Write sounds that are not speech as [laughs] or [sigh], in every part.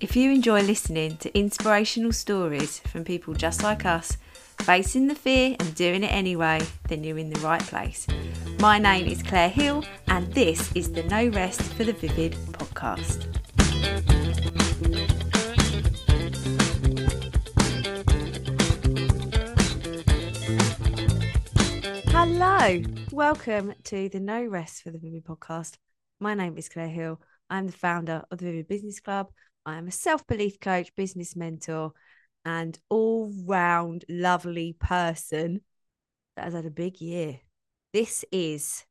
If you enjoy listening to inspirational stories from people just like us, facing the fear and doing it anyway, then you're in the right place. My name is Claire Hill, and this is the No Rest for the Vivid podcast. Hello, welcome to the No Rest for the Vivid podcast. My name is Claire Hill. I'm the founder of the Vivid Business Club I am a self belief coach, business mentor, and all round lovely person that has had a big year. This is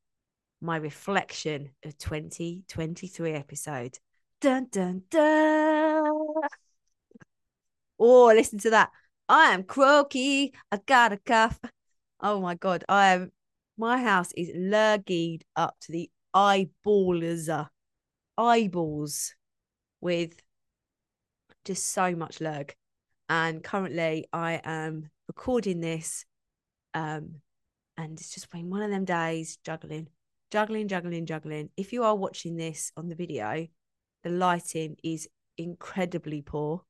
my reflection of 2023 episode. Dun dun dun. Oh, listen to that. I am croaky. I got a cough. Oh my god. I am my house is lurgied up to the eyeballs eyeballs with just so much lurg. And currently I am recording this. Um, and it's just been one of them days juggling, juggling, juggling, juggling. If you are watching this on the video, the lighting is incredibly poor.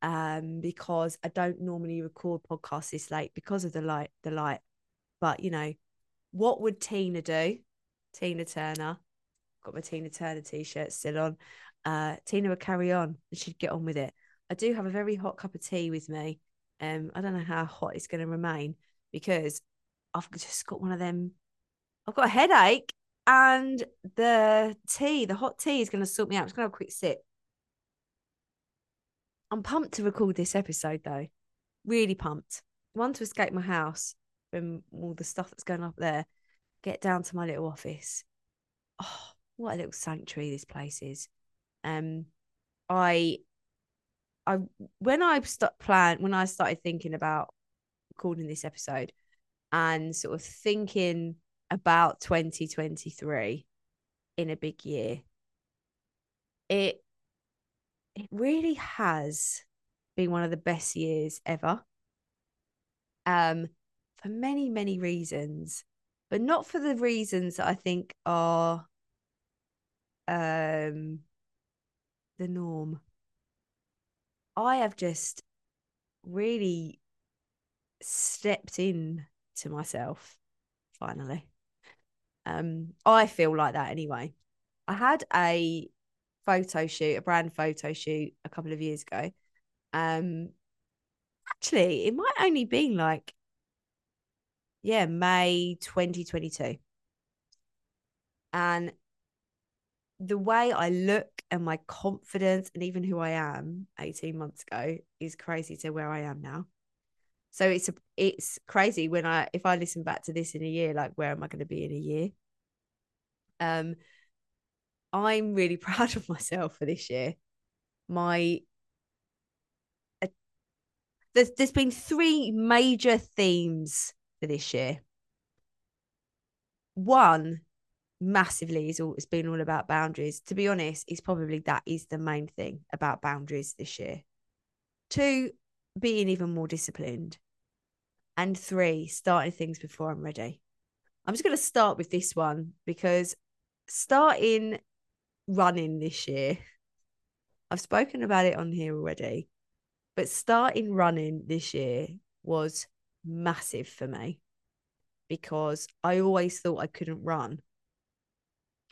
Um, because I don't normally record podcasts this late because of the light, the light. But you know, what would Tina do? Tina Turner, got my Tina Turner t-shirt still on uh, Tina would carry on and she'd get on with it. I do have a very hot cup of tea with me. Um, I don't know how hot it's going to remain because I've just got one of them. I've got a headache, and the tea, the hot tea, is going to sort me out. I'm just going to have a quick sip. I'm pumped to record this episode though. Really pumped. One to escape my house from all the stuff that's going up there. Get down to my little office. Oh, what a little sanctuary this place is um i i when i start plan when i started thinking about recording this episode and sort of thinking about 2023 in a big year it it really has been one of the best years ever. Um for many many reasons but not for the reasons that i think are um the norm. I have just really stepped in to myself finally. Um, I feel like that anyway. I had a photo shoot, a brand photo shoot a couple of years ago. Um, actually, it might only been like, yeah, May 2022. And the way I look and my confidence and even who I am 18 months ago is crazy to where I am now. So it's a, it's crazy when I if I listen back to this in a year, like where am I going to be in a year? Um, I'm really [laughs] proud of myself for this year. My there's there's been three major themes for this year. One massively is all it's been all about boundaries. To be honest, it's probably that is the main thing about boundaries this year. Two, being even more disciplined. And three, starting things before I'm ready. I'm just going to start with this one because starting running this year, I've spoken about it on here already, but starting running this year was massive for me because I always thought I couldn't run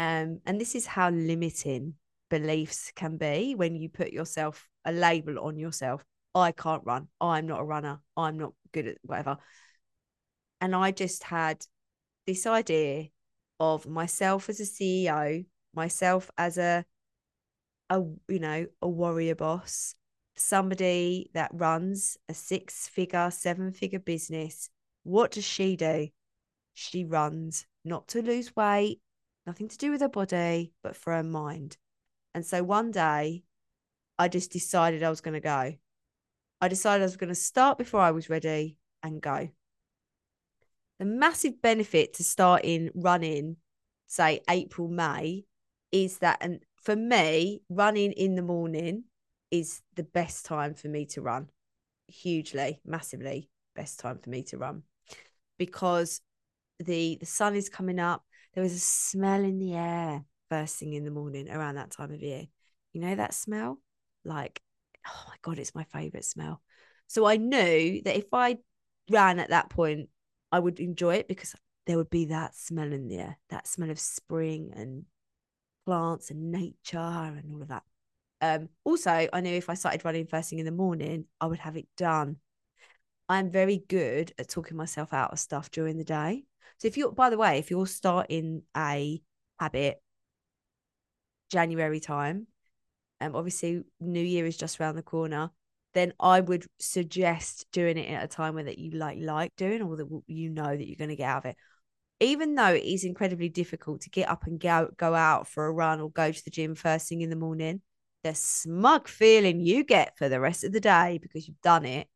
um, and this is how limiting beliefs can be when you put yourself a label on yourself. I can't run. I'm not a runner. I'm not good at whatever. And I just had this idea of myself as a CEO, myself as a a you know, a warrior boss, somebody that runs a six figure, seven figure business. What does she do? She runs not to lose weight, nothing to do with her body, but for her mind. And so one day, I just decided I was going to go. I decided I was going to start before I was ready and go. The massive benefit to starting running, say April, May, is that, and for me, running in the morning is the best time for me to run. Hugely, massively best time for me to run because the the sun is coming up there was a smell in the air first thing in the morning around that time of year. You know that smell? Like, oh my God, it's my favorite smell. So I knew that if I ran at that point, I would enjoy it because there would be that smell in the air, that smell of spring and plants and nature and all of that. Um, also, I knew if I started running first thing in the morning, I would have it done. I'm very good at talking myself out of stuff during the day. So if you're, by the way, if you're starting a habit January time, um, obviously New Year is just around the corner, then I would suggest doing it at a time where that you like like doing or that you know that you're going to get out of it. Even though it is incredibly difficult to get up and go go out for a run or go to the gym first thing in the morning, the smug feeling you get for the rest of the day because you've done it,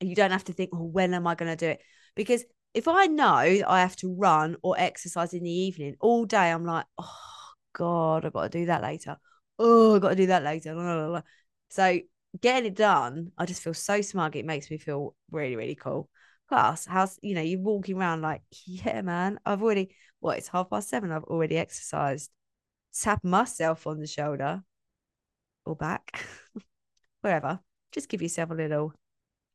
and you don't have to think, "Oh, when am I going to do it?" Because if I know I have to run or exercise in the evening all day, I'm like, "Oh God, I've got to do that later." Oh, I've got to do that later. So getting it done, I just feel so smug. It makes me feel really, really cool. Plus, how's you know, you're walking around like, yeah, man, I've already what it's half past seven. I've already exercised. Tap myself on the shoulder or back, [laughs] wherever. Just give yourself a little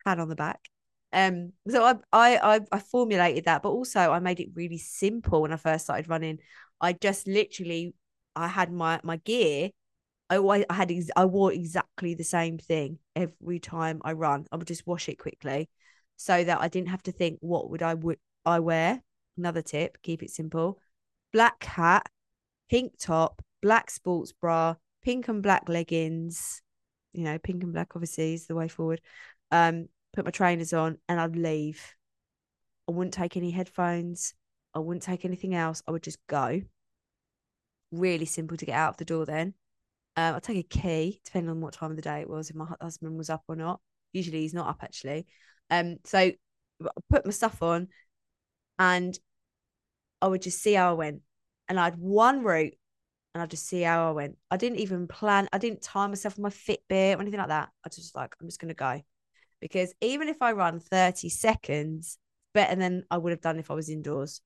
pat on the back. Um, so I, I I I formulated that, but also I made it really simple when I first started running. I just literally I had my my gear I, always I had ex- I wore exactly the same thing every time I run. I would just wash it quickly, so that I didn't have to think what would I would I wear. Another tip: keep it simple. Black hat, pink top, black sports bra, pink and black leggings. You know, pink and black obviously is the way forward. Um, put my trainers on and I'd leave. I wouldn't take any headphones. I wouldn't take anything else. I would just go. Really simple to get out of the door then. Um, I'd take a key, depending on what time of the day it was, if my husband was up or not. Usually he's not up actually. Um, so I put my stuff on and I would just see how I went. And I had one route and I'd just see how I went. I didn't even plan, I didn't time myself with my Fitbit or anything like that. I just like, I'm just gonna go. Because even if I run 30 seconds, better than I would have done if I was indoors.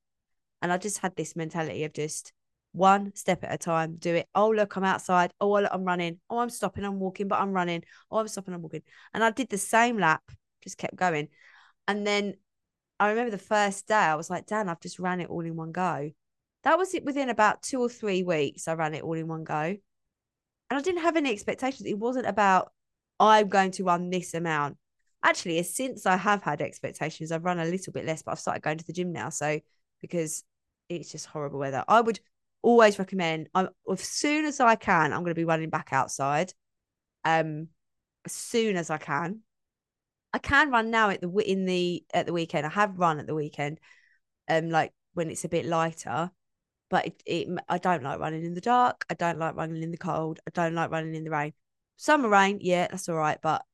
And I just had this mentality of just one step at a time. Do it. Oh, look, I'm outside. Oh, look, I'm running. Oh, I'm stopping. I'm walking, but I'm running. Oh, I'm stopping. I'm walking. And I did the same lap, just kept going. And then I remember the first day, I was like, Dan, I've just ran it all in one go. That was it within about two or three weeks. I ran it all in one go. And I didn't have any expectations. It wasn't about, I'm going to run this amount. Actually, since I have had expectations, I've run a little bit less, but I've started going to the gym now. So, because it's just horrible weather, I would always recommend I'm as soon as I can, I'm going to be running back outside. Um, as soon as I can. I can run now at the in the at the weekend. I have run at the weekend, um, like when it's a bit lighter. But it, it I don't like running in the dark. I don't like running in the cold. I don't like running in the rain. Summer rain, yeah, that's all right. But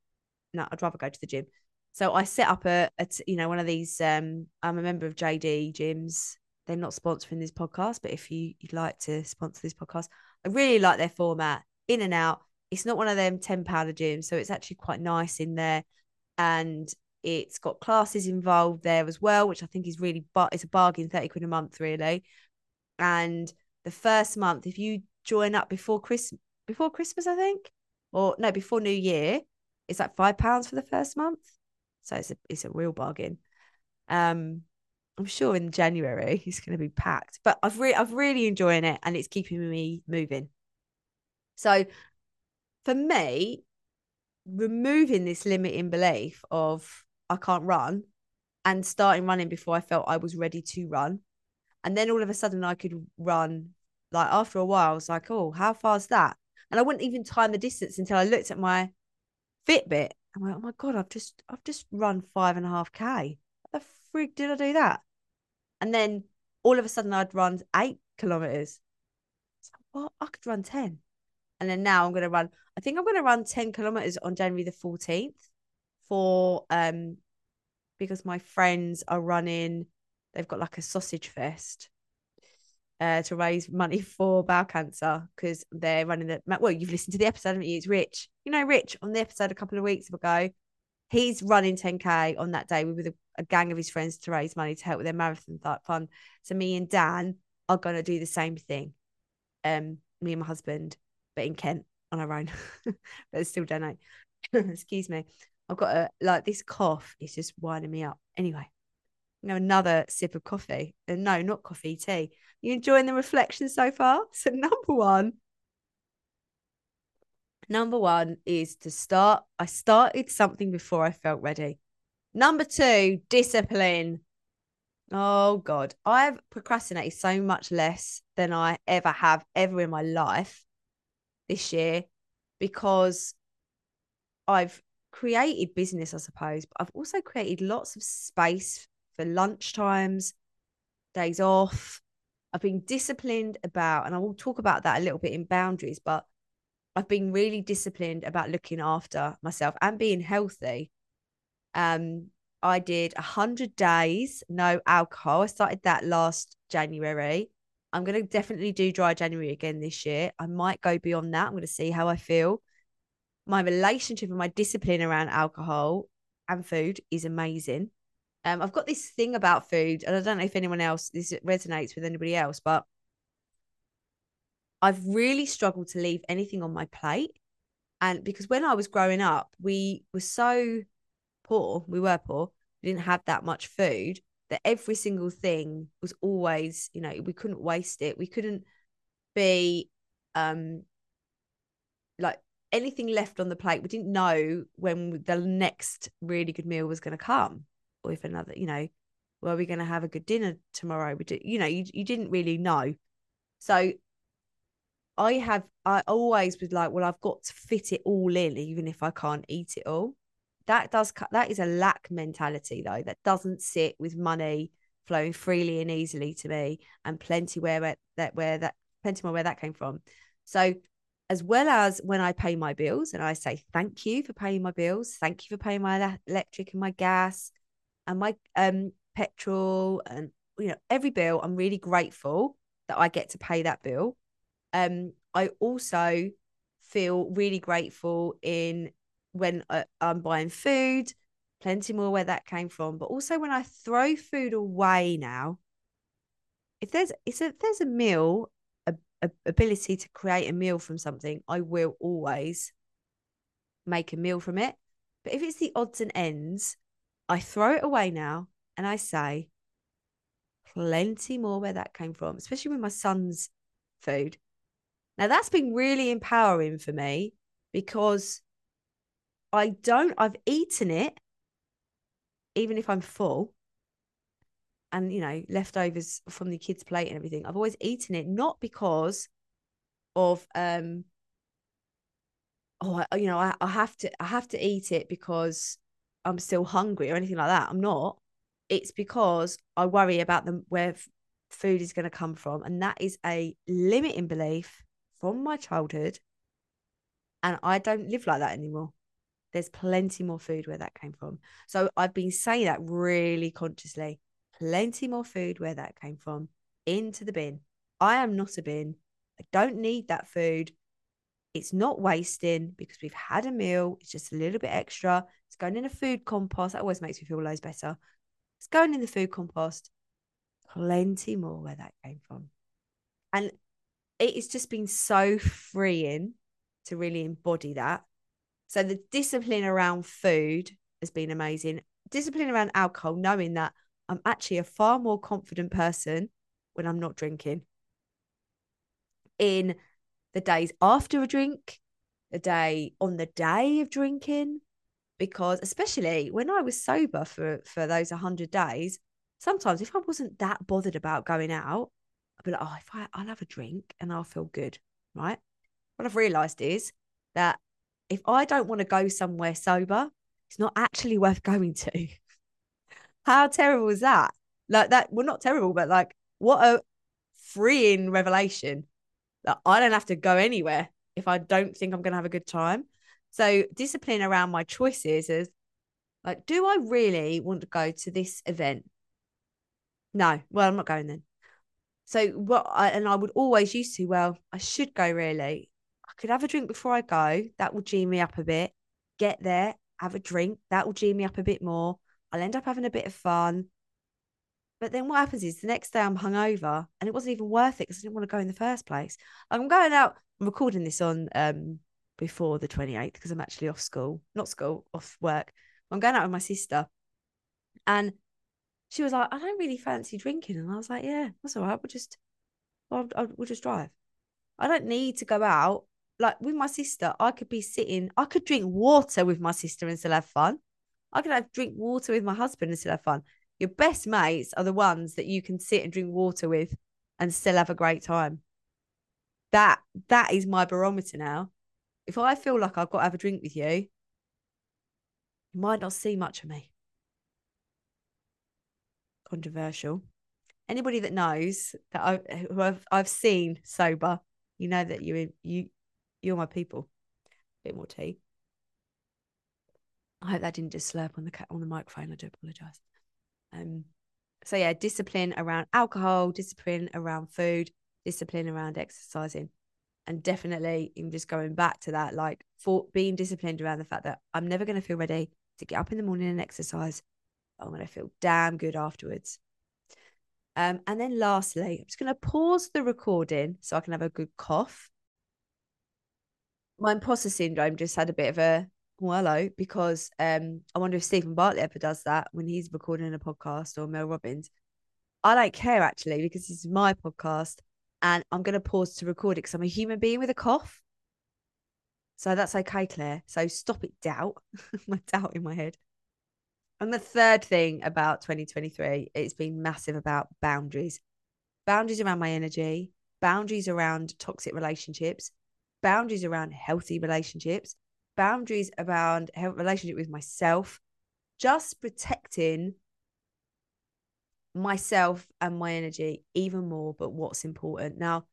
no, I'd rather go to the gym. So I set up a, you know, one of these. Um, I'm a member of JD gyms they're not sponsoring this podcast, but if you, you'd like to sponsor this podcast, I really like their format. In and out. It's not one of them 10 pounder gyms. So it's actually quite nice in there. And it's got classes involved there as well, which I think is really but it's a bargain, 30 quid a month, really. And the first month, if you join up before Christmas before Christmas, I think, or no, before New Year, it's like five pounds for the first month. So it's a it's a real bargain. Um I'm sure in January it's going to be packed. But I've really, I've really enjoying it, and it's keeping me moving. So, for me, removing this limiting belief of I can't run, and starting running before I felt I was ready to run, and then all of a sudden I could run. Like after a while, I was like, "Oh, how far is that?" And I wouldn't even time the distance until I looked at my Fitbit. I'm like, "Oh my god, I've just, I've just run five and a half k." The frig did I do that? And then all of a sudden I'd run eight kilometers. So, well, I could run 10. And then now I'm going to run, I think I'm going to run 10 kilometers on January the 14th for, um, because my friends are running, they've got like a sausage fest uh, to raise money [laughs] for bowel cancer because they're running the, well, you've listened to the episode, haven't you? It's Rich. You know, Rich on the episode a couple of weeks ago, he's running 10K on that day with a a gang of his friends to raise money to help with their marathon fund. So me and Dan are going to do the same thing. Um, me and my husband, but in Kent on our own, [laughs] but still donate. [coughs] Excuse me. I've got a like this cough is just winding me up. Anyway, you another sip of coffee. And uh, no, not coffee, tea. You enjoying the reflection so far? [laughs] So number one, number one is to start. I started something before I felt ready. Number two, discipline. Oh God, I've procrastinated so much less than I ever have ever in my life this year because I've created business, I suppose, but I've also created lots of space for lunch times, days off. I've been disciplined about, and I will talk about that a little bit in boundaries, but I've been really disciplined about looking after myself and being healthy. Um, I did 100 days, no alcohol. I started that last January. I'm going to definitely do dry January again this year. I might go beyond that. I'm going to see how I feel. My relationship and my discipline around alcohol and food is amazing. Um, I've got this thing about food, and I don't know if anyone else this resonates with anybody else, but I've really struggled to leave anything on my plate. And because when I was growing up, we were so poor, we were poor, we didn't have that much food that every single thing was always, you know, we couldn't waste it. We couldn't be um like anything left on the plate. We didn't know when the next really good meal was going to come or if another, you know, were we going to have a good dinner tomorrow? We did, you know, you, you didn't really know. So I have, I always was like, well, I've got to fit it all in, even if I can't eat it all. That does, that is a lack mentality though. That doesn't sit with money flowing freely and easily to me and plenty where that, where that, plenty more where that came from. So as well as when I pay my bills and I say thank you for paying my bills, thank you for paying my electric and my gas and my um petrol and you know every bill. I'm really grateful that I get to pay that bill um, I also feel really grateful in when I, uh, I'm buying food, plenty more where that came from, but also when I throw food away now. If there's if there's a meal, a, a ability to create a meal from something, I will always make a meal from it. But if it's the odds and ends, I throw it away now and I say plenty more where that came from, especially with my son's food. Now that's been really empowering for me because I don't, I've eaten it, even if I'm full, and you know, leftovers from the kids' plate and everything. I've always eaten it not because of um oh I, you know I, I have to I have to eat it because I'm still hungry or anything like that. I'm not. It's because I worry about them where food is going to come from, and that is a limiting belief from my childhood. And I don't live like that anymore. There's plenty more food where that came from. So I've been saying that really consciously. Plenty more food where that came from into the bin. I am not a bin. I don't need that food. It's not wasting because we've had a meal. It's just a little bit extra. It's going in a food compost. That always makes me feel loads better. It's going in the food compost. Plenty more where that came from. And it has just been so freeing to really embody that. So the discipline around food has been amazing. Discipline around alcohol, knowing that I'm actually a far more confident person when I'm not drinking. In the days after a drink, the day on the day of drinking, because especially when I was sober for for those 100 days, sometimes if I wasn't that bothered about going out, I'd be like, oh, if I, I'll have a drink and I'll feel good, right? What I've realized is that if I don't want to go somewhere sober, it's not actually worth [laughs] going to. How terrible is that? Like that, well, not terrible, but like what a freeing revelation that I don't have to go anywhere if I don't think I'm going to have a good time. So discipline around my choices is like, do I really want to go to this event? No, well, I'm not going then. So what I and I would always used to, well, I should go really. I could have a drink before I go. That will G me up a bit. Get there, have a drink. That will G me up a bit more. I'll end up having a bit of fun. But then what happens is the next day I'm hungover and it wasn't even worth it because I didn't want to go in the first place. I'm going out, I'm recording this on um before the 28th because I'm actually off school, not school, off work. I'm going out with my sister. And she was like, I don't really fancy drinking. And I was like, yeah, that's all right. We'll just, I'll, I'll, we'll just drive. I don't need to go out. Like with my sister, I could be sitting, I could drink water with my sister and still have fun. I could have drink water with my husband and still have fun. Your best mates are the ones that you can sit and drink water with and still have a great time. That that is my barometer now. If I feel like I've got to have a drink with you, you might not see much of me. Controversial. Anybody that knows that I who I've I've seen sober, you know that you you you're my people. A bit more tea. I hope that didn't just slurp on the on the microphone. I do apologize. Um, so yeah, discipline around alcohol, discipline around food, discipline around exercising, and definitely I'm just going back to that, like for being disciplined around the fact that I'm never going to feel ready to get up in the morning and exercise. I'm going to feel damn good afterwards. Um, and then lastly, I'm just going to pause the recording so I can have a good cough. My imposter syndrome just had a bit of a hello, because um, I wonder if Steven Bartlett ever does that when he's recording a podcast or Mel Robbins. I don't care actually because this is my podcast and I'm going to pause to record it because I'm a human being with a cough. So that's okay, Claire. So stop it, doubt. [laughs] my doubt in my head. And the third thing about 2023, it's been massive about boundaries. Boundaries around my energy, boundaries around toxic relationships, boundaries around healthy relationships, boundaries around relationship with myself, just protecting myself and my energy even more. But what's important now,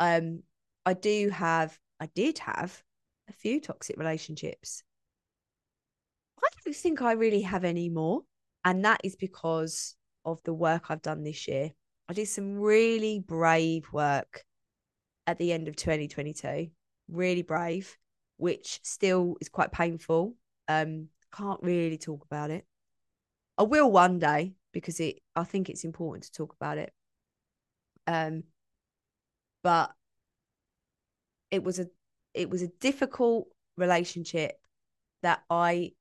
um, I do have, I did have a few toxic relationships. I don't think I really have any more. And that is because of the work I've done this year. I did some really brave work at the end of 2022, really brave which still is quite painful. Um, can't really talk about it. I will one day because it I think it's important to talk about it. Um, but it was a it was a difficult relationship that I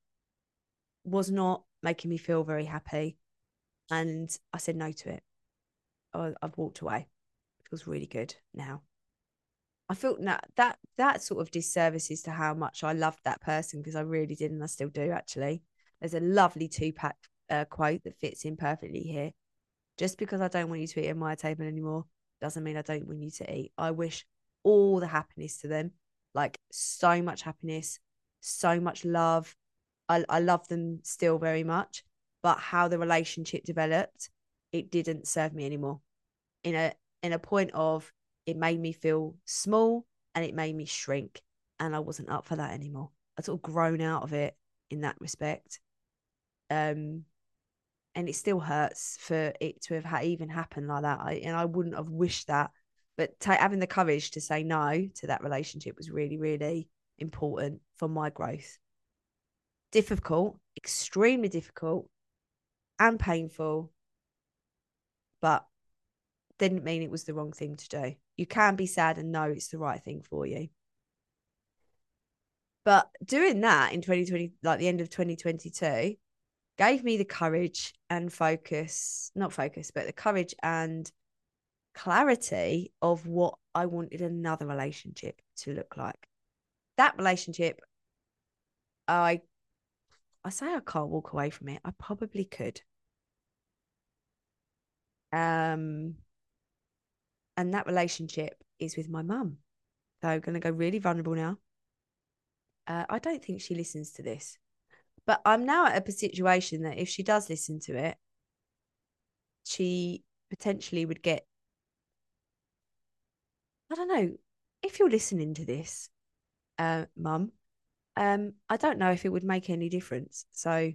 was not making me feel very happy, and I said no to it. I, I've walked away. It feels really good now. I felt that that that sort of disservices to how much I loved that person because I really did and I still do actually. There's a lovely Tupac uh, quote that fits in perfectly here. Just because I don't want you to eat at my table anymore doesn't mean I don't want you to eat. I wish all the happiness to them, like so much happiness, so much love. I I love them still very much, but how the relationship developed, it didn't serve me anymore. In a in a point of it made me feel small and it made me shrink. And I wasn't up for that anymore. I sort of grown out of it in that respect. Um, and it still hurts for it to have ha- even happened like that. I, and I wouldn't have wished that, but t- having the courage to say no to that relationship was really, really important for my growth. Difficult, extremely difficult, and painful, but didn't mean it was the wrong thing to do. You can be sad and know it's the right thing for you. But doing that in 2020, like the end of 2022, gave me the courage and focus, not focus, but the courage and clarity of what I wanted another relationship to look like. That relationship, I I say I can't walk away from it. I probably could. Um and that relationship is with my mum. So I'm going to go really vulnerable now. Uh, I don't think she listens to this, but I'm now at a situation that if she does listen to it, she potentially would get. I don't know if you're listening to this, uh, mum. Um, I don't know if it would make any difference. So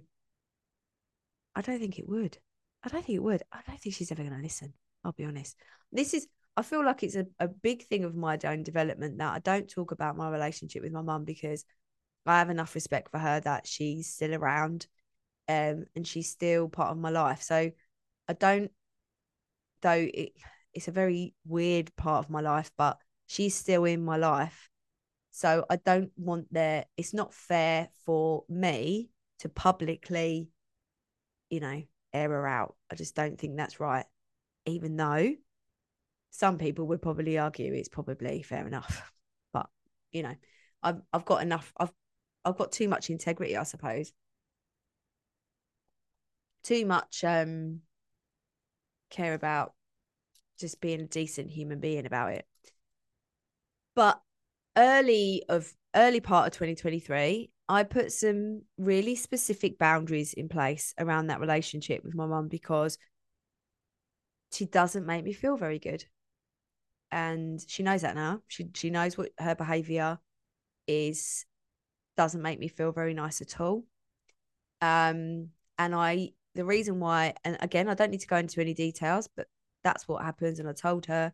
I don't think it would. I don't think it would. I don't think she's ever going to listen. I'll be honest. This is I feel like it's a, a big thing of my own development that I don't talk about my relationship with my mum because I have enough respect for her that she's still around um, and she's still part of my life. So I don't, though it, it's a very weird part of my life, but she's still in my life. So I don't want there, it's not fair for me to publicly, you know, air her out. I just don't think that's right. Even though some people would probably argue it's probably fair enough. But, you know, I've I've got enough, I've I've got too much integrity, I suppose. Too much um care about just being a decent human being about it. But early of early part of 2023, I put some really specific boundaries in place around that relationship with my mum because she doesn't make me feel very good. And she knows that now. She she knows what her behavior is doesn't make me feel very nice at all. Um and I the reason why and again I don't need to go into any details, but that's what happens and I told her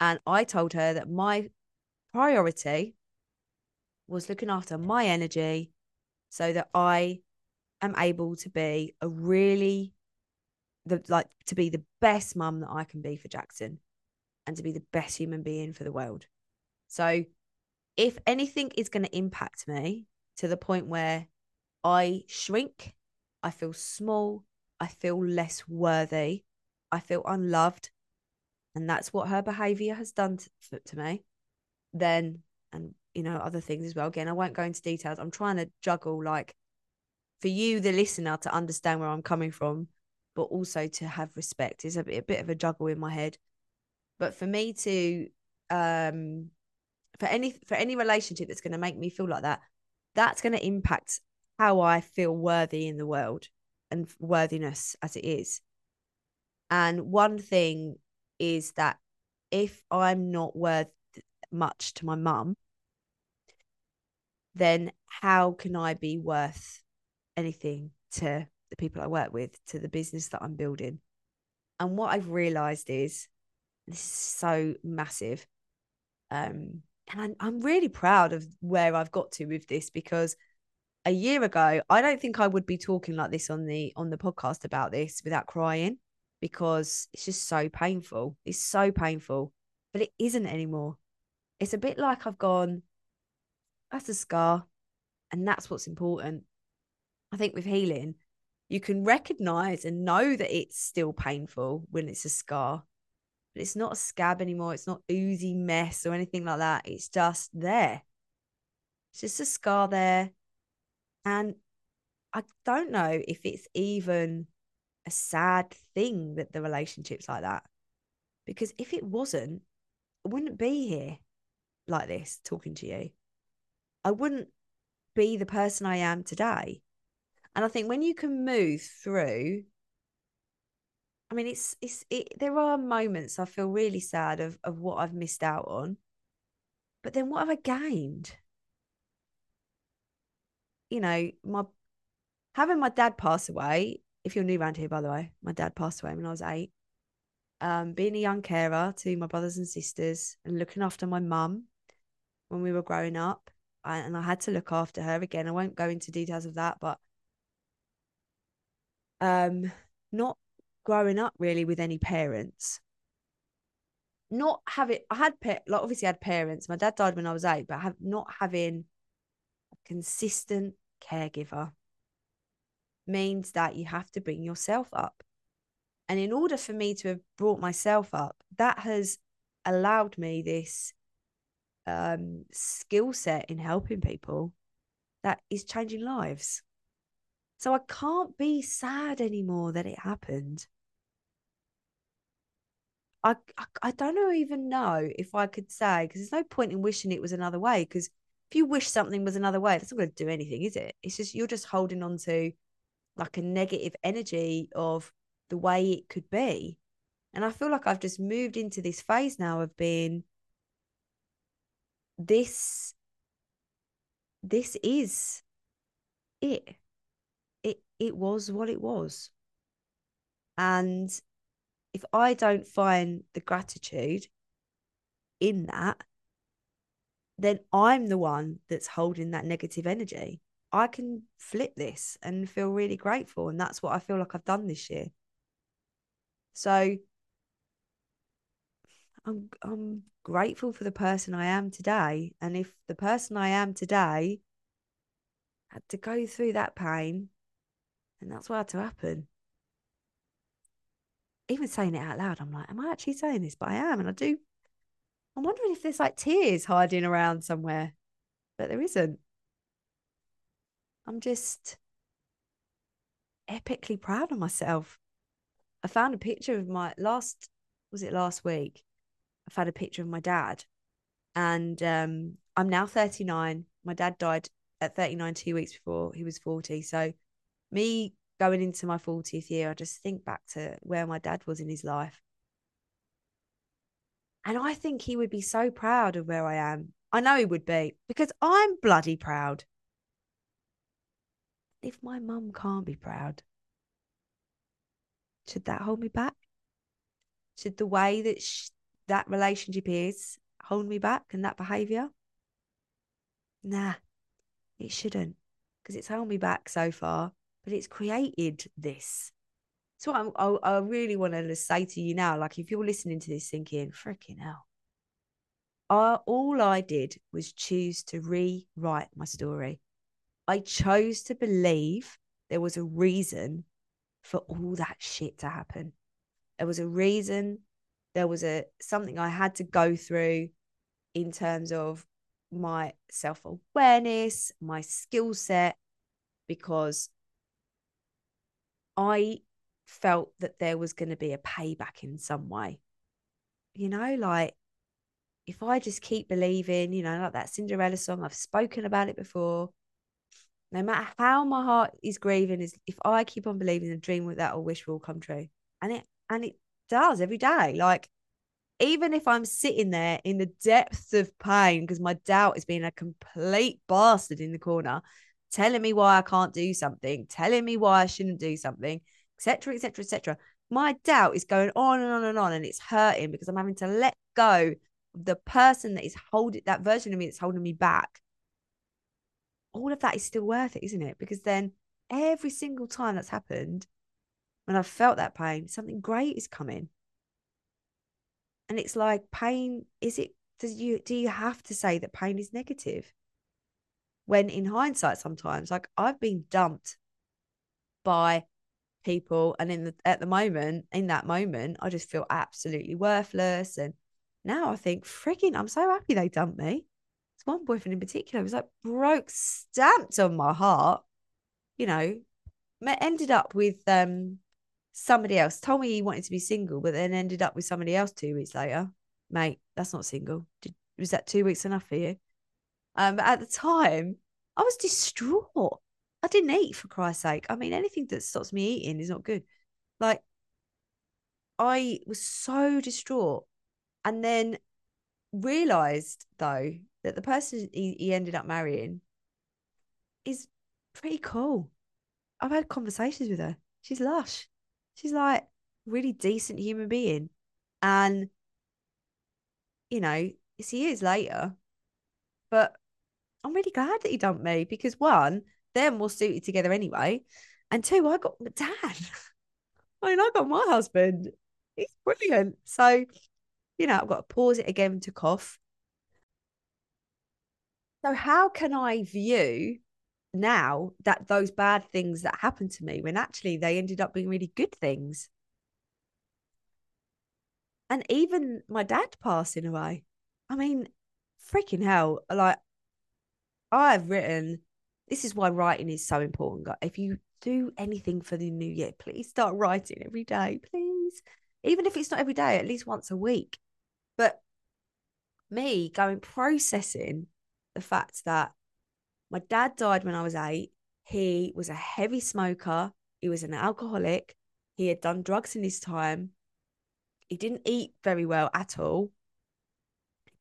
and I told her that my priority was looking after my energy so that I am able to be a really the like to be the best mum that I can be for Jackson and to be the best human being for the world. So if anything is going to impact me to the point where I shrink, I feel small, I feel less worthy, I feel unloved, and that's what her behavior has done to, to me, then, and you know, other things as well. Again, I won't go into details. I'm trying to juggle, like, for you, the listener, to understand where I'm coming from, but also to have respect is a bit, a bit of a juggle in my head. But for me to, um, for any for any relationship that's going to make me feel like that, that's going to impact how I feel worthy in the world and worthiness as it is. And one thing is that if I'm not worth much to my mum, then how can I be worth anything to the people I work with, to the business that I'm building? And what I've realized is this is so massive. Um, and I'm, I'm really proud of where I've got to with this because a year ago, I don't think I would be talking like this on the on the podcast about this without crying because it's just so painful. It's so painful, but it isn't anymore. It's a bit like I've gone, that's a scar, and that's what's important. I think with healing, you can recognize and know that it's still painful when it's a scar, but it's not a scab anymore. It's not oozy mess or anything like that. It's just there. It's just a scar there. And I don't know if it's even a sad thing that the relationship's like that. Because if it wasn't, I wouldn't be here like this talking to you. I wouldn't be the person I am today. And I think when you can move through, I mean, it's it's it. There are moments I feel really sad of of what I've missed out on, but then what have I gained? You know, my having my dad pass away if you're new around here, by the way, my dad passed away when I was eight. Um, being a young carer to my brothers and sisters and looking after my mum when we were growing up. I, and I had to look after her again. I won't go into details of that, but um, not growing up really with any parents. Not having, I had, pet, like obviously I had parents. My dad died when I was eight, but have not having a consistent caregiver means that you have to bring yourself up. And in order for me to have brought myself up, that has allowed me this um, skill set in helping people that is changing lives. So I can't be sad anymore that it happened. I, I, I don't even know if I could say because there's no point in wishing it was another way. Because if you wish something was another way, that's not going to do anything, is it? It's just you're just holding on to like a negative energy of the way it could be. And I feel like I've just moved into this phase now of being this this is it. It was what it was. And if I don't find the gratitude in that, then I'm the one that's holding that negative energy. I can flip this and feel really grateful. And that's what I feel like I've done this year. So I'm I'm grateful for the person I am today. And if the person I am today had to go through that pain, and that's what had to happen. Even saying it out loud, I'm like, am I actually saying this? But I am, and I do. I'm wondering if there's like tears hiding around somewhere, but there isn't. I'm just epically proud of myself. I found a picture of my last, was it last week? I found a picture of my dad. And um, I'm now 39. My dad died at 39 two weeks before he was 40. So, me going into my 40th year, I just think back to where my dad was in his life. And I think he would be so proud of where I am. I know he would be because I'm bloody proud. If my mum can't be proud, should that hold me back? Should the way that that relationship is hold me back and that behavior? Nah, it shouldn't because it's held me back so far, but it's created this. So I, I, I really want to say to you now, like if you're listening to this thinking, freaking hell, I, all I did was choose to rewrite my story. I chose to believe there was a reason for all that shit to happen. There was a reason. There was a something I had to go through in terms of my self awareness, my skill set, because I felt that there was going to be a payback in some way. You know, like if I just keep believing, you know, like that Cinderella song, I've spoken about it before no matter how my heart is grieving, is if I keep on believing the dream that will wish will come true. And it and it does every day. Like even if I'm sitting there in the depths of pain because my doubt is being a complete bastard in the corner, telling me why I can't do something, telling me why I shouldn't do something, etc., etc., etc. My doubt is going on and on and on, and it's hurting because I'm having to let go of the person that is holding that version of me that's holding me back all of that is still worth it, isn't it? Because then every single time that's happened, when I've felt that pain, something great is coming. And it's like pain, is it does you do you have to say that pain is negative? When in hindsight, sometimes, like I've been dumped by people, and in the at the moment, in that moment, I just feel absolutely worthless. And now I think, freaking, I'm so happy they dumped me. One boyfriend in particular was like broke stamped on my heart you know ended up with um somebody else told me he wanted to be single but then ended up with somebody else two weeks later. Mate that's not single. Did, was that two weeks enough for you um but at the time i was distraught i didn't eat for christ's sake i mean anything that stops me eating is not good like i was so distraught and then realized though that the person he, he ended up marrying is pretty cool. I've had conversations with her. She's lush. She's like really decent human being. And, you know, it's years later. But I'm really glad that he dumped me because one, they're suited together anyway. And two, I got my dad. [laughs] I mean, I got my husband. He's brilliant. So, you know, I've got to pause it again to cough. So how can I view now that those bad things that happened to me when actually they ended up being really good things? And even my dad passing away. I mean, freaking hell. Like I've written this is why writing is so important. If you do anything for the new year, please start writing every day, please. Even if it's not every day, at least once a week. But me going processing the fact that my dad died when I was eight. He was a heavy smoker. He was an alcoholic. He had done drugs in his time. He didn't eat very well at all.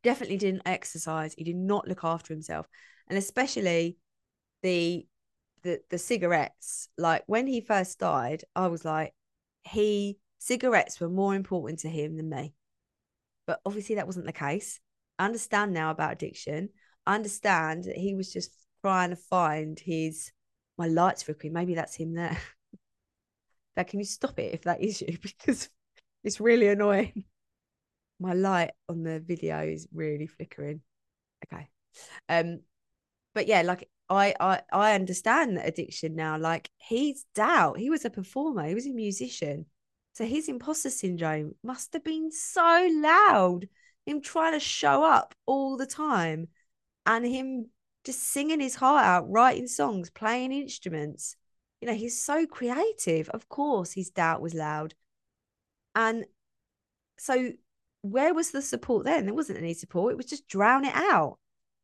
Definitely didn't exercise. He did not look after himself. And especially the the the cigarettes. Like when he first died, I was like, he cigarettes were more important to him than me. But obviously that wasn't the case. I understand now about addiction. I understand that he was just trying to find his my lights flickering. Maybe that's him there. [laughs] But can you stop it if that is you? [laughs] Because it's really annoying. my light on the video is really flickering. Okay. Um, but yeah, like I I I understand addiction now. Like he's doubt. He was a performer. He was a musician. So his imposter syndrome must have been so loud. Him trying to show up all the time, and him just singing his heart out, writing songs, playing instruments. You know, he's so creative. Of course, his doubt was loud. And so, where was the support then? There wasn't any support. It was just drown it out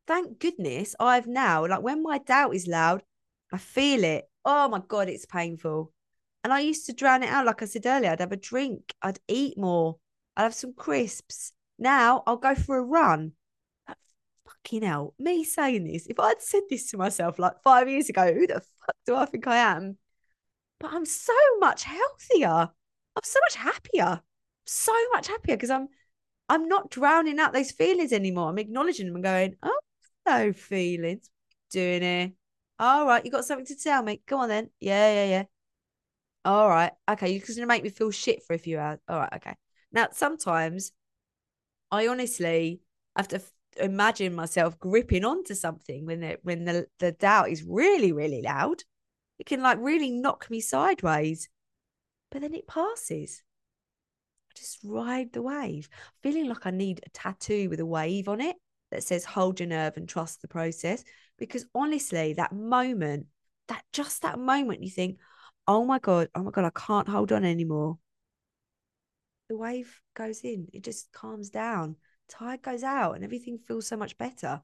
thank goodness I've now, like when my doubt is loud, I feel it. Oh my God, it's painful. And I used to drown it out. Like I said earlier, I'd have a drink, I'd eat more, I'd have some crisps. Now I'll go for a run. Fucking hell, me saying this, if I'd said this to myself like five years ago, who the fuck do I think I am? But I'm so much healthier. I'm so much happier. So much happier because I'm I'm not drowning out those feelings anymore. I'm acknowledging them and going, oh, no feelings. Doing it. All right, you got something to tell me? Come on then. Yeah, yeah, yeah. All right. Okay, you're just gonna make me feel shit for a few hours. All right, okay. Now, sometimes I honestly have to imagine myself gripping onto something when the when the, the doubt is really, really loud. It can like really knock me sideways. But then it passes. I just ride the wave, feeling like I need a tattoo with a wave on it that says hold your nerve and trust the process. Because honestly, that moment, that just that moment, you think, oh my God, oh my God, I can't hold on anymore. The wave goes in, it just calms down, tide goes out, and everything feels so much better.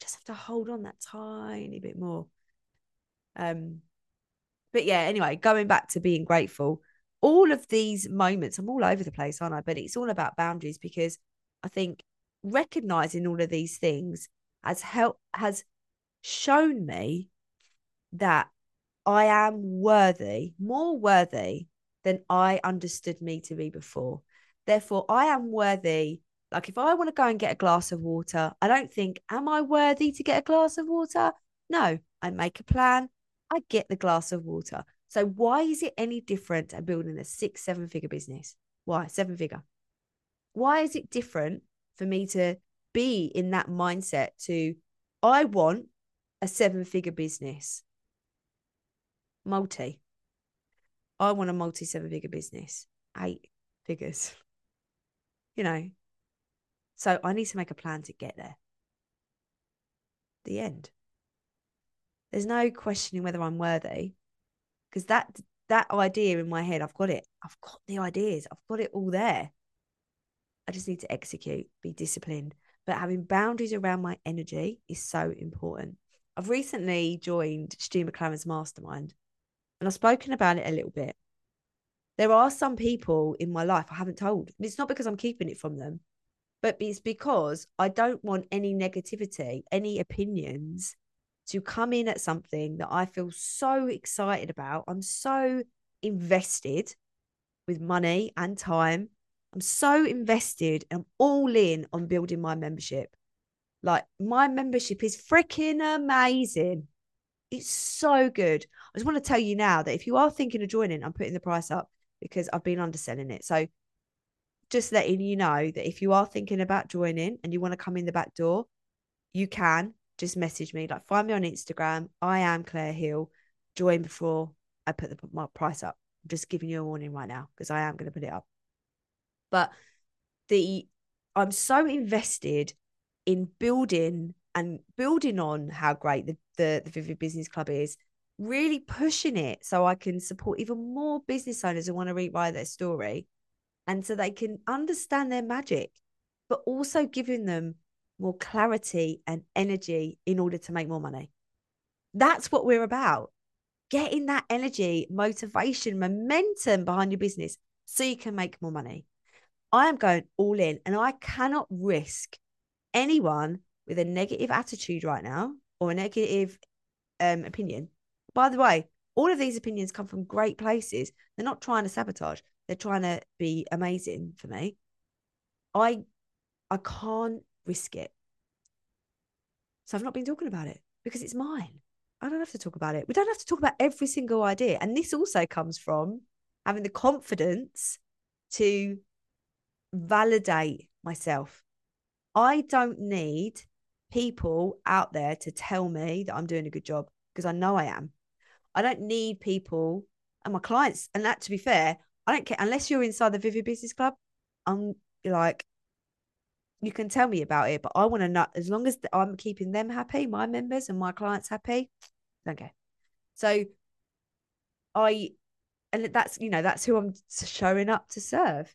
Just have to hold on that tiny bit more. Um, but yeah, anyway, going back to being grateful, all of these moments, I'm all over the place, aren't I? But it's all about boundaries because I think recognizing all of these things has helped has shown me that I am worthy, more worthy than I understood me to be before. Therefore, I am worthy. Like if I want to go and get a glass of water, I don't think, am I worthy to get a glass of water? No, I make a plan, I get the glass of water. So why is it any different to building a six, seven figure business? Why? Seven figure. Why is it different for me to be in that mindset to I want a seven figure business. Multi. I want a multi seven figure business. Eight figures. [laughs] You know. So I need to make a plan to get there. The end. There's no questioning whether I'm worthy. Because that that idea in my head, I've got it. I've got the ideas. I've got it all there. I just need to execute, be disciplined. But having boundaries around my energy is so important. I've recently joined Stu McLaren's mastermind and I've spoken about it a little bit. There are some people in my life I haven't told. And it's not because I'm keeping it from them, but it's because I don't want any negativity, any opinions to come in at something that I feel so excited about. I'm so invested with money and time I'm so invested. I'm all in on building my membership. Like my membership is freaking amazing. It's so good. I just want to tell you now that if you are thinking of joining, I'm putting the price up because I've been underselling it. So just letting you know that if you are thinking about joining and you want to come in the back door, you can just message me. Like find me on Instagram. I am Claire Hill. Join before I put the my price up. I'm just giving you a warning right now because I am going to put it up. But the I'm so invested in building and building on how great the, the, the Vivid Business Club is, really pushing it so I can support even more business owners who want to rewrite their story and so they can understand their magic, but also giving them more clarity and energy in order to make more money. That's what we're about. Getting that energy, motivation, momentum behind your business so you can make more money. I am going all in and I cannot risk anyone with a negative attitude right now or a negative um, opinion. By the way, all of these opinions come from great places. They're not trying to sabotage. They're trying to be amazing for me. I I can't risk it. So I've not been talking about it because it's mine. I don't have to talk about it. We don't have to talk about every single idea. And this also comes from having the confidence to validate myself. I don't need people out there to tell me that I'm doing a good job because I know I am. I don't need people and my clients. And that, to be fair, I don't care unless you're inside the Vivid Business Club. I'm like, you can tell me about it, but I want to know as long as I'm keeping them happy, my members and my clients happy. Don't. So I, and that's you know that's who I'm showing up to serve.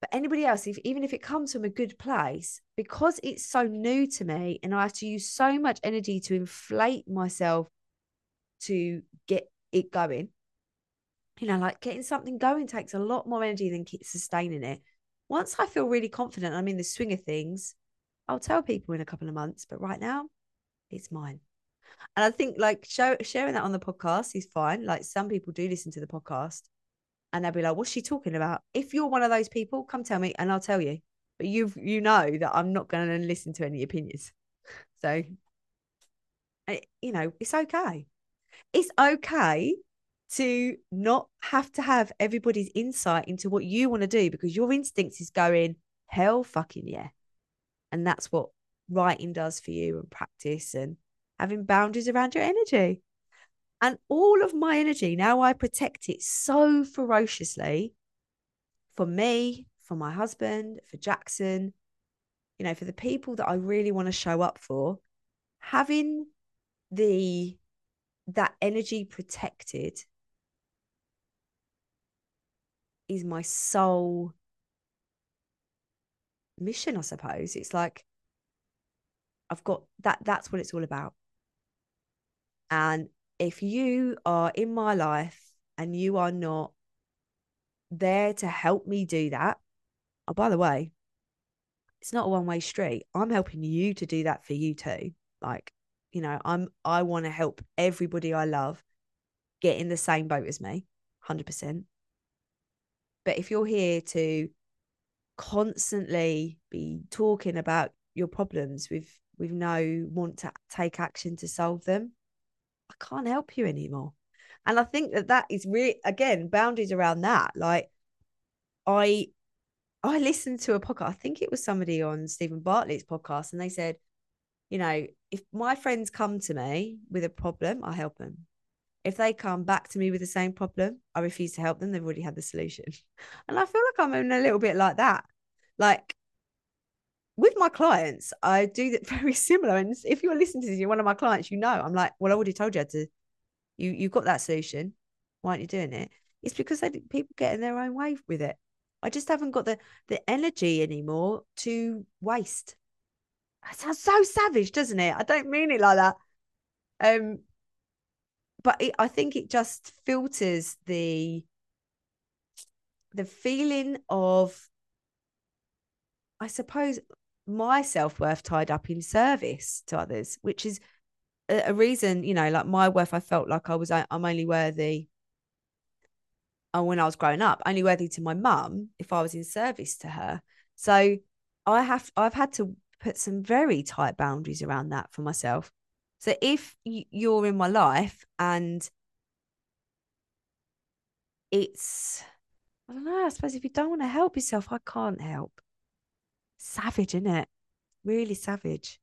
But anybody else, if even if it comes from a good place, because it's so new to me, and I have to use so much energy to inflate myself to get it going. You know, like getting something going takes a lot more energy than sustaining it. Once I feel really confident, I'm in the swing of things, I'll tell people in a couple of months. But right now, it's mine. And I think like show, sharing that on the podcast is fine. Like some people do listen to the podcast and they'll be like, what's she talking about? If you're one of those people, come tell me and I'll tell you. But you you know that I'm not going to listen to any opinions. So, eh, you know, it's okay it's okay to not have to have everybody's insight into what you want to do because your instincts is going hell fucking yeah and that's what writing does for you and practice and having boundaries around your energy and all of my energy now i protect it so ferociously for me for my husband for jackson you know for the people that i really want to show up for having the that energy protected is my sole mission, I suppose. It's like I've got that, that's what it's all about. And if you are in my life and you are not there to help me do that, oh, by the way, it's not a one way street. I'm helping you to do that for you too. Like, you know i'm i want to help everybody i love get in the same boat as me 100% but if you're here to constantly be talking about your problems with with no want to take action to solve them i can't help you anymore and i think that that is really again boundaries around that like i i listened to a podcast i think it was somebody on Steven Bartlett's podcast and they said you know, if my friends come to me with a problem, I help them. If they come back to me with the same problem, I refuse to help them. They've already had the solution. [laughs] And I feel like I'm in a little bit like that. Like with my clients, I do that [laughs] very similar. And if you're listening to this, you're one of my clients, you know, I'm like, well, I already told you to, you, you've got that solution. Why aren't you doing it? It's because they, people get in their own way with it. I just haven't got the the energy anymore to waste. That sounds so savage, doesn't it? I don't mean it like that. Um, but it, I think it just filters the the feeling of, I suppose, my self worth tied up in service to others, which is a, a, reason, you know, like my worth. I felt like I was I'm only worthy. And uh, when I was growing up, only worthy to my mum if I was in service to her. So I have I've had to put some very tight boundaries around that for myself. So if you're in my life and it's, I don't know, I suppose if you don't want to help yourself, I can't help. Savage, isn't it? Really savage.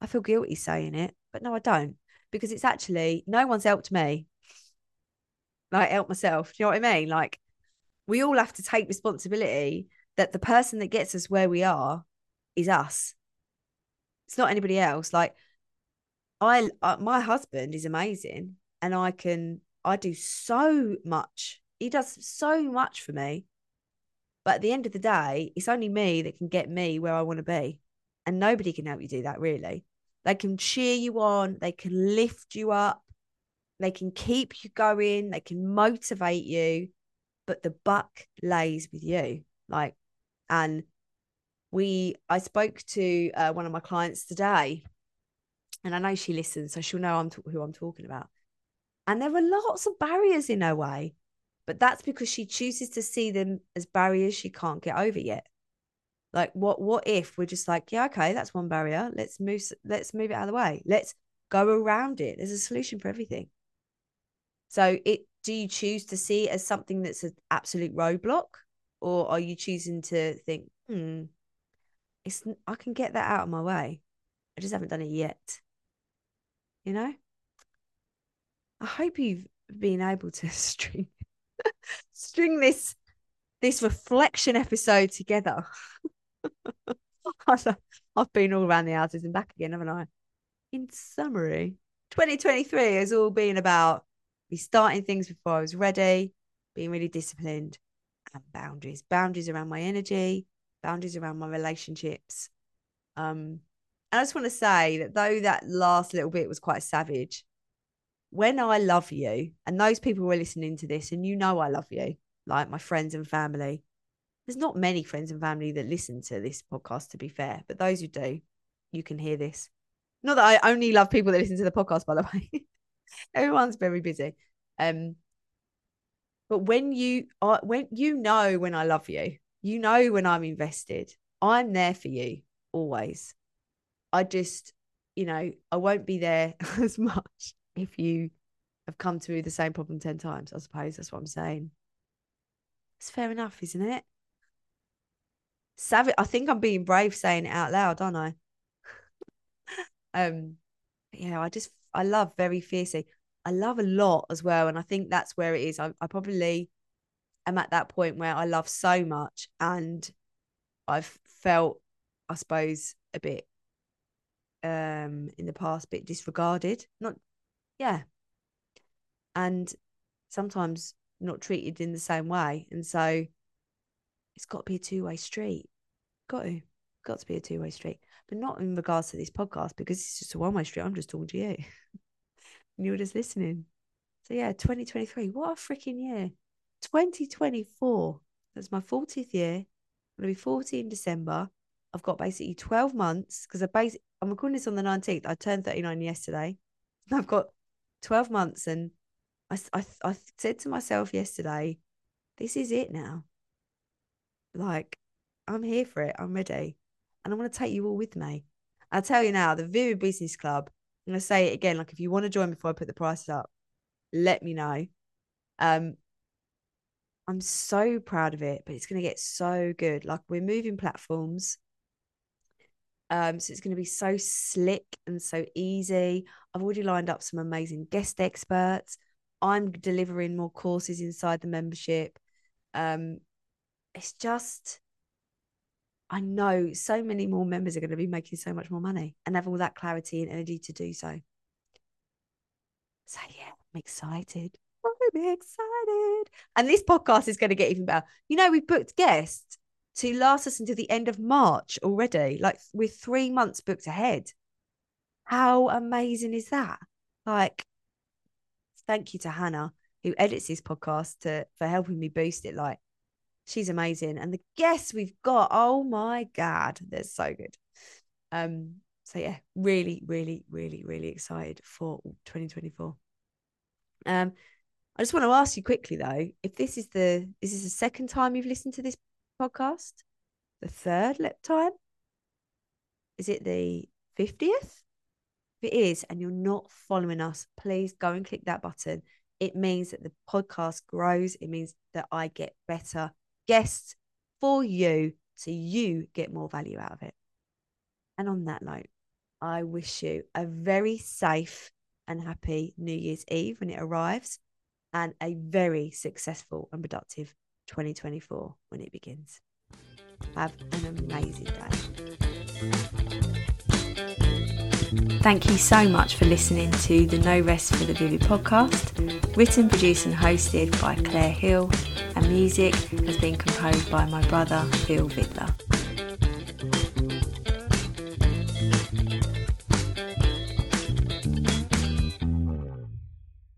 I feel guilty saying it, but no, I don't because it's actually no one's helped me. Like help myself. Do you know what I mean? Like we all have to take responsibility that the person that gets us where we are is us. It's not anybody else. Like I, uh, my husband is amazing, and I can, I do so much. He does so much for me. But at the end of the day, it's only me that can get me where I want to be. And nobody can help you do that, really. They can cheer you on, they can lift you up, they can keep you going, they can motivate you. But the buck lays with you. Like, and we I spoke to uh, one of my clients today, and I know she listens, so she'll know I'm t- who I'm talking about. And there are lots of barriers in her way, but that's because she chooses to see them as barriers she can't get over yet. Like what? What if we're just like, yeah, okay, that's one barrier. Let's move. Let's move it out of the way. Let's go around it. There's a solution for everything. So it. Do you choose to see it as something that's an absolute roadblock, or are you choosing to think hmm, it's I can get that out of my way. I just haven't done it yet. You know? I hope you've been able to [laughs] string string this this reflection episode together. [laughs] I've been all around the houses and back again, haven't I? In summary, 2023 has all been about me starting things before I was ready, being really disciplined, and boundaries. Boundaries around my energy, boundaries around my relationships. Um, and I just want to say that though that last little bit was quite savage, when I love you, and those people who are listening to this, and you know I love you, like my friends and family, there's not many friends and family that listen to this podcast, to be fair, but those who do, you can hear this. Not that I only love people that listen to the podcast, by the way. [laughs] Everyone's very busy. Um, but when you are, when you know when I love you, you know when I'm invested. I'm there for you always. I just, you know, I won't be there [laughs] as much if you have come to the same problem 10 times, I suppose that's what I'm saying. It's fair enough, isn't it? Savage. I think I'm being brave saying it out loud, aren't I? [laughs] um, yeah, I just I love very fiercely. I love a lot as well, and I think that's where it is. I, I probably am at that point where I love so much, and I've felt, I suppose, a bit um in the past, bit disregarded. Not yeah. And sometimes not treated in the same way. And so it's got to be a two way street. Got to. Got to be a two way street. But not in regards to this podcast because it's just a one way street. I'm just talking to you. and [laughs] you're just listening. So yeah, 2023. What a freaking year. 2024. That's my 40th year. I'm gonna be 40 in December. I've got basically 12 months because I base I'm recording this on the 19th. I turned 39 yesterday. [laughs] I've got 12 months and I, I, I said to myself yesterday, this is it now. Like, I'm here for it. I'm ready. And I'm going to take you all with me. I'll tell you now, the Vivid Business Club, I'm going to say it again. Like, if you want to join before I put the prices up, let me know. Um, I'm so proud of it, but it's going to get so good. Like, we're moving platforms. Um, so it's going to be so slick and so easy. I've already lined up some amazing guest experts. I'm delivering more courses inside the membership. Um, it's just, I know so many more members are going to be making so much more money and have all that clarity and energy to do so. So yeah, I'm excited. I'm excited. And this podcast is going to get even better. You know, we've booked guests to last us until the end of March already. Like we're three months booked ahead. How amazing is that? Like, thank you to Hannah who edits this podcast to for helping me boost it. Like, she's amazing, and the guests we've got, oh my god, they're so good. Um, so yeah, really, really, really, really excited for 2024. Um, I just want to ask you quickly though, if this is the is this the second time you've listened to this podcast? The third lip time? Is it the 50th? If it is, and you're not following us, please go and click that button. It means that the podcast grows. It means that I get better guests for you so you get more value out of it. And on that note, I wish you a very safe and happy New Year's Eve when it arrives and a very successful and productive 2024 when it begins. Have an amazing day. Thank you so much for listening to the No Rest for the Vivid podcast, written, produced, and hosted by Claire Hill, and music has been composed by my brother Phil Vidler.